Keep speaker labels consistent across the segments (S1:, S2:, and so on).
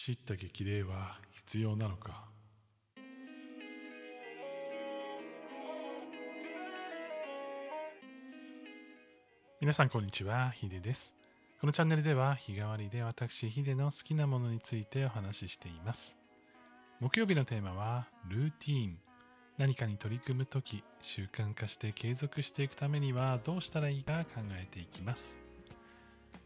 S1: 知った激励は必要なのか？皆さんこんにちはヒデです。このチャンネルでは日替わりで私ヒデの好きなものについてお話ししています。木曜日のテーマはルーティーン。何かに取り組むとき習慣化して継続していくためにはどうしたらいいか考えていきます。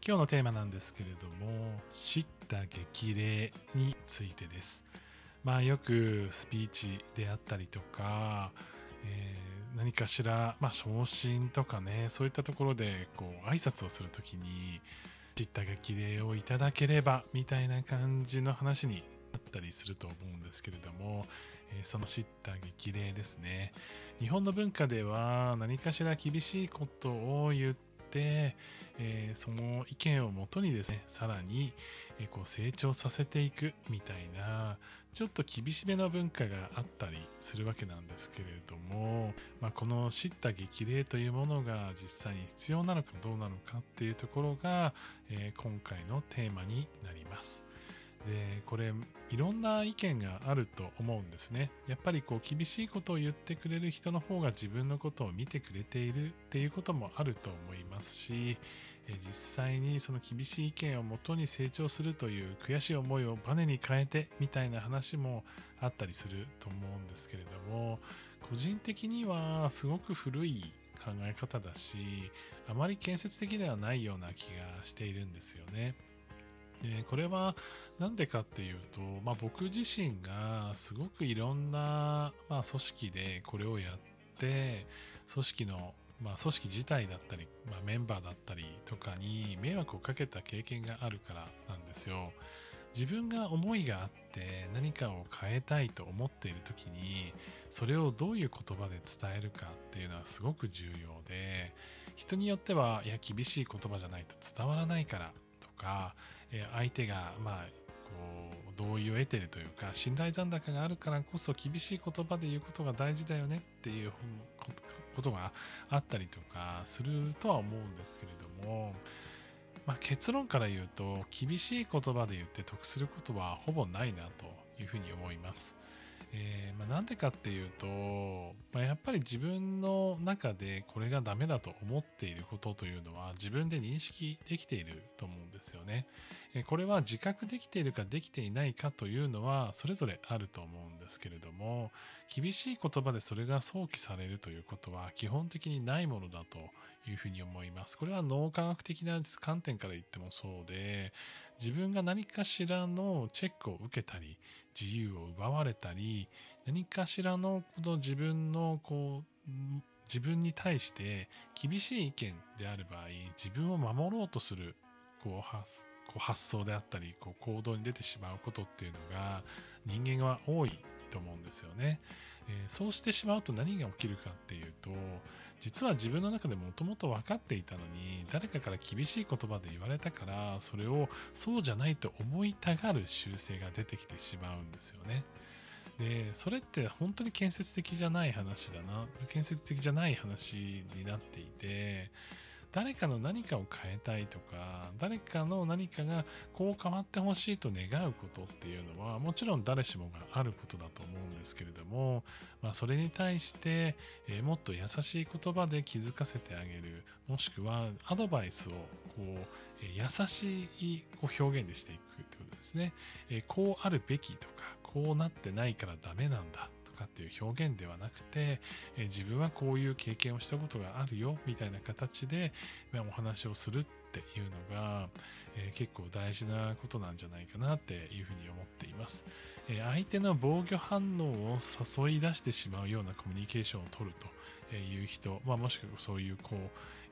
S1: 今日のテーマなんですけれども知った激励についてです。まあよくスピーチであったりとか、えー、何かしら、まあ、昇進とかねそういったところでこう挨拶をするときに知った激励をいただければみたいな感じの話になったりすると思うんですけれども、えー、その知った激励ですね。日本の文化では何かしら厳しいことを言って、えー、その意見をもとにですね、さらに、えー、こう成長させていくみたいな、ちょっと厳しめな文化があったりするわけなんですけれども、まあ、この叱咤激励というものが実際に必要なのかどうなのかっていうところが、えー、今回のテーマになります。でこれいろんな意見があると思うんですねやっぱりこう厳しいことを言ってくれる人の方が自分のことを見てくれているっていうこともあると思いますし実際にその厳しい意見をもとに成長するという悔しい思いをバネに変えてみたいな話もあったりすると思うんですけれども個人的にはすごく古い考え方だしあまり建設的ではないような気がしているんですよね。でこれは何でかっていうと、まあ、僕自身がすごくいろんな、まあ、組織でこれをやって組織の、まあ、組織自体だったり、まあ、メンバーだったりとかに迷惑をかけた経験があるからなんですよ。自分が思いがあって何かを変えたいと思っている時にそれをどういう言葉で伝えるかっていうのはすごく重要で人によってはいや厳しい言葉じゃないと伝わらないからとか、え相手が、まあ、こう同意を得てるというか信頼残高があるからこそ厳しい言葉で言うことが大事だよねっていうことがあったりとかするとは思うんですけれども、まあ、結論から言うと厳しい言葉で言って得することはほぼないなというふうに思います。えー、まあ、なんでかっていうと、まあ、やっぱり自分の中でこれがダメだと思っていることというのは自分で認識できていると思うんですよね。えー、これは自覚できているかできていないかというのはそれぞれあると思うんですけれども、厳しい言葉でそれが想起されるということは基本的にないものだというふうに思います。これは脳科学的な観点から言ってもそうで、自分が何かしらのチェックを受けたり、自由を奪われたり、何かしらのこの自分のこう、自分に対して厳しい意見である場合、自分を守ろうとするこう発こう発想であったり、こう行動に出てしまうことっていうのが人間は多いと思うんですよね。えー、そうしてしまうと何が起きるかっていうと実は自分の中でもともと分かっていたのに誰かから厳しい言葉で言われたからそれをそうじゃないと思いたがる習性が出てきてしまうんですよね。でそれって本当に建設的じゃない話だな建設的じゃない話になっていて誰かの何かを変えたいとか誰かの何かがこう変わってほしいと願うことっていうのはもちろん誰しもがあることだと思うんですけれども、まあ、それに対して、えー、もっと優しい言葉で気づかせてあげるもしくはアドバイスをこう、えー、優しいこう表現でしていくってことですね、えー、こうあるべきとかこうなってないからダメなんだかっていう表現ではなくて、え自分はこういう経験をしたことがあるよみたいな形で、まお話をするっていうのが、えー、結構大事なことなんじゃないかなっていうふうに思っています、えー、相手の防御反応を誘い出してしまうようなコミュニケーションを取るという人、まあ、もしくはそういうこう、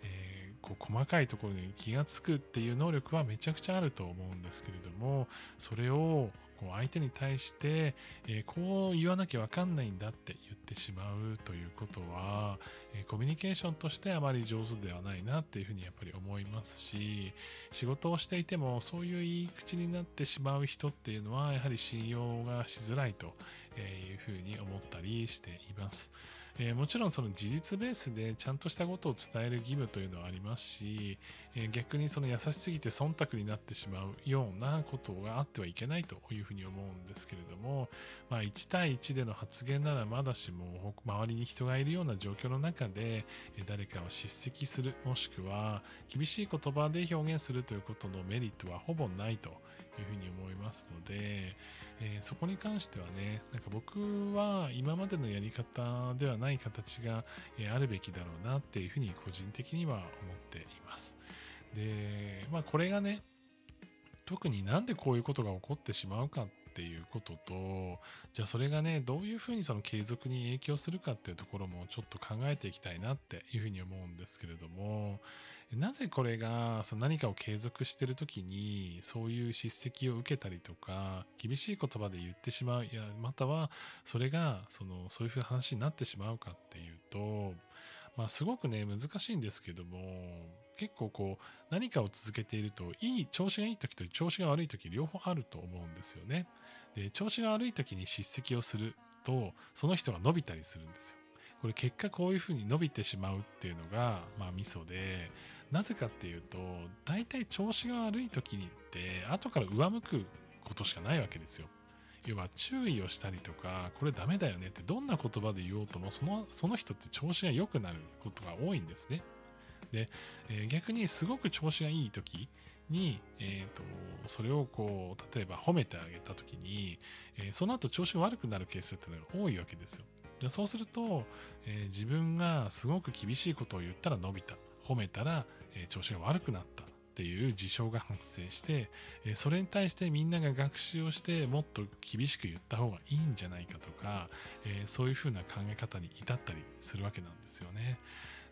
S1: えー、こう細かいところに気がつくっていう能力はめちゃくちゃあると思うんですけれどもそれをこう相手に対して、えー、こう言わなきゃわかんないんだって言ってしまうということは、えー、コミュニケーションとしてあまり上手ではないなっていうふうにやっぱり思いますし、仕事をしていてもそういう言い口になってしまう人っていうのはやはり信用がしづらいというふうに思ったりしています。えー、もちろんその事実ベースでちゃんとしたことを伝える義務というのはありますし、え、逆にその優しすぎて忖度になってしまうようなことがあってはいけないというふうに思うんですけれども、まあ、1対1での発言ならまだしも周りに人がいるような状況の中で、誰かを叱責するもしくは厳しい言葉で表現するということのメリットはほぼないというふうに思いますので、えー、そこに関してはね、なんか僕は今までのやり方ではない形が、あるべきだろうなっていうふうに個人的には思っています。で、まあこれがね、特になんでこういうことが起こってしまうかっていうことと、じゃあそれがね、どういうふうにその継続に影響するかっていうところもちょっと考えていきたいなっていうふうに思うんですけれども、なぜこれがその何かを継続してる時にそういう叱責を受けたりとか厳しい言葉で言ってしまういやまたはそれがそのそういうふうな話になってしまうかっていうとまあすごくね難しいんですけども結構こう何かを続けているといい調子がいい時と調子が悪い時両方あると思うんですよねで調子が悪い時に叱責をするとその人が伸びたりするんですよこれ結果こういうふうに伸びてしまうっていうのが、まあ、ミソでなぜかっていうと、大体調子が悪い時にって、後から上向くことしかないわけですよ。要は注意をしたりとか、これダメだよねってどんな言葉で言おうとも、その、その人って調子が良くなることが多いんですね。で、えー、逆にすごく調子がいい時に、え、ー、と、それをこう、例えば褒めてあげた時に、えー、その後調子が悪くなるケースっていうのが多いわけですよ。でそうすると、え自分がすごく厳しいことを言ったら伸びた。褒めたら、え調子が悪くなったっていう事象が発生して、それに対してみんなが学習をしてもっと厳しく言った方がいいんじゃないかとか、そういうふうな考え方に至ったりするわけなんですよね。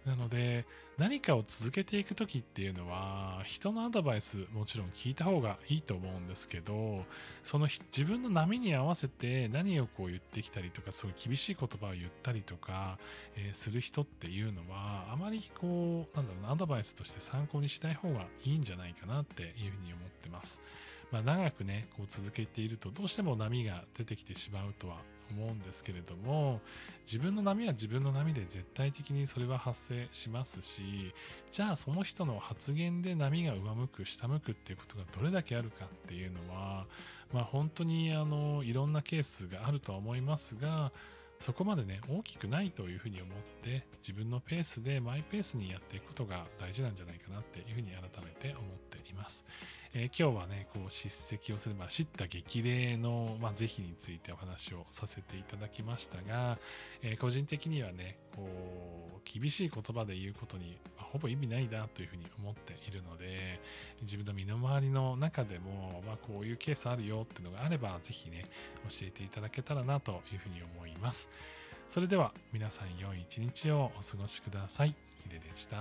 S1: なので、何かを続けていく時っていうのは、人のアドバイスもちろん聞いた方がいいと思うんですけど、その自分の波に合わせて何をこう言ってきたりとか、そうい厳しい言葉を言ったりとか、えー、する人っていうのは、あまりこう、なんだろうな、アドバイスとして参考にしない方がいいんじゃないかなっていうふうに思ってます。まあ、長くね、こう続けていると、どうしても波が出てきてしまうとは思うんですけれども自分の波は自分の波で絶対的にそれは発生しますしじゃあその人の発言で波が上向く下向くっていうことがどれだけあるかっていうのはまあ本当にあのいろんなケースがあるとは思いますがそこまでね大きくないというふうに思って自分のペースでマイペースにやっていくことが大事なんじゃないかなっていうふうに改めて思っています。えー、今日はね、こう、叱責をすれば、知った激励の、まあ、是非についてお話をさせていただきましたが、えー、個人的にはね、こう、厳しい言葉で言うことに、まあ、ほぼ意味ないなというふうに思っているので、自分の身の回りの中でも、まあ、こういうケースあるよっていうのがあれば、是非ね、教えていただけたらなというふうに思います。それでは、皆さん良い一日をお過ごしください。ヒデでした。